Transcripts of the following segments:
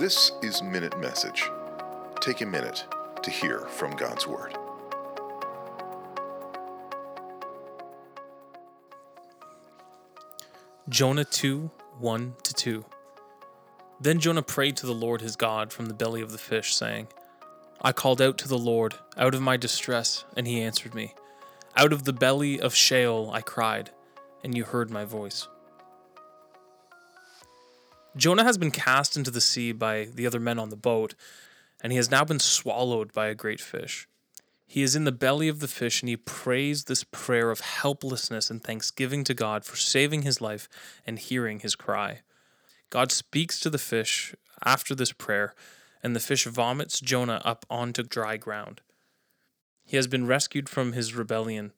This is Minute Message. Take a minute to hear from God's Word. Jonah 2 1 to 2. Then Jonah prayed to the Lord his God from the belly of the fish, saying, I called out to the Lord out of my distress, and he answered me. Out of the belly of Sheol I cried, and you heard my voice. Jonah has been cast into the sea by the other men on the boat, and he has now been swallowed by a great fish. He is in the belly of the fish, and he prays this prayer of helplessness and thanksgiving to God for saving his life and hearing his cry. God speaks to the fish after this prayer, and the fish vomits Jonah up onto dry ground. He has been rescued from his rebellion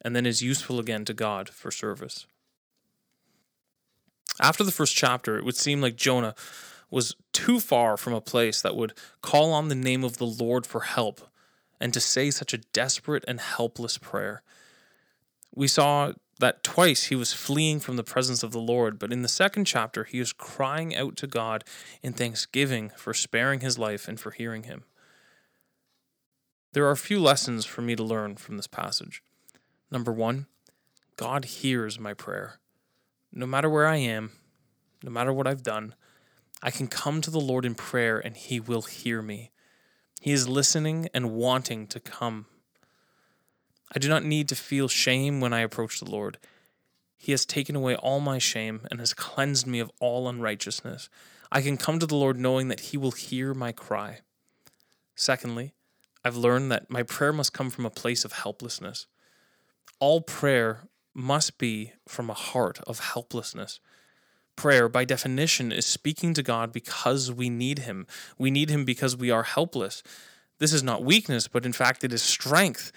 and then is useful again to God for service. After the first chapter, it would seem like Jonah was too far from a place that would call on the name of the Lord for help and to say such a desperate and helpless prayer. We saw that twice he was fleeing from the presence of the Lord, but in the second chapter, he is crying out to God in thanksgiving for sparing his life and for hearing him. There are a few lessons for me to learn from this passage. Number one, God hears my prayer. No matter where I am, no matter what I've done, I can come to the Lord in prayer and He will hear me. He is listening and wanting to come. I do not need to feel shame when I approach the Lord. He has taken away all my shame and has cleansed me of all unrighteousness. I can come to the Lord knowing that He will hear my cry. Secondly, I've learned that my prayer must come from a place of helplessness. All prayer must be from a heart of helplessness. Prayer, by definition, is speaking to God because we need Him. We need Him because we are helpless. This is not weakness, but in fact, it is strength.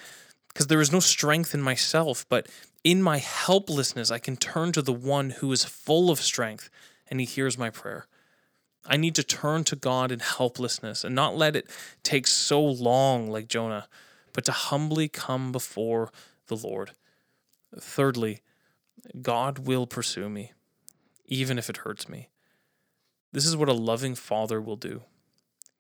Because there is no strength in myself, but in my helplessness, I can turn to the one who is full of strength, and He hears my prayer. I need to turn to God in helplessness and not let it take so long like Jonah, but to humbly come before the Lord. Thirdly, God will pursue me, even if it hurts me. This is what a loving father will do.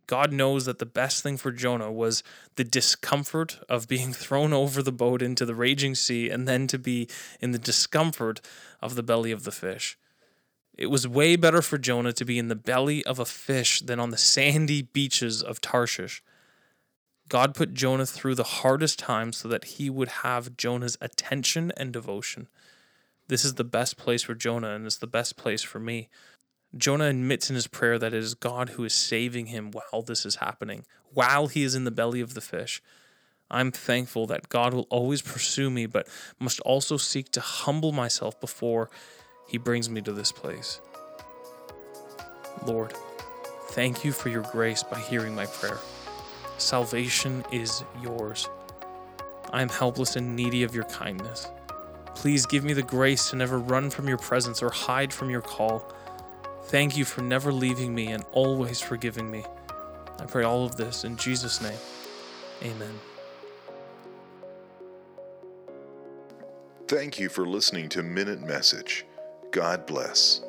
God knows that the best thing for Jonah was the discomfort of being thrown over the boat into the raging sea and then to be in the discomfort of the belly of the fish. It was way better for Jonah to be in the belly of a fish than on the sandy beaches of Tarshish. God put Jonah through the hardest times so that he would have Jonah's attention and devotion. This is the best place for Jonah, and it's the best place for me. Jonah admits in his prayer that it is God who is saving him while this is happening, while he is in the belly of the fish. I'm thankful that God will always pursue me, but must also seek to humble myself before he brings me to this place. Lord, thank you for your grace by hearing my prayer. Salvation is yours. I am helpless and needy of your kindness. Please give me the grace to never run from your presence or hide from your call. Thank you for never leaving me and always forgiving me. I pray all of this in Jesus' name. Amen. Thank you for listening to Minute Message. God bless.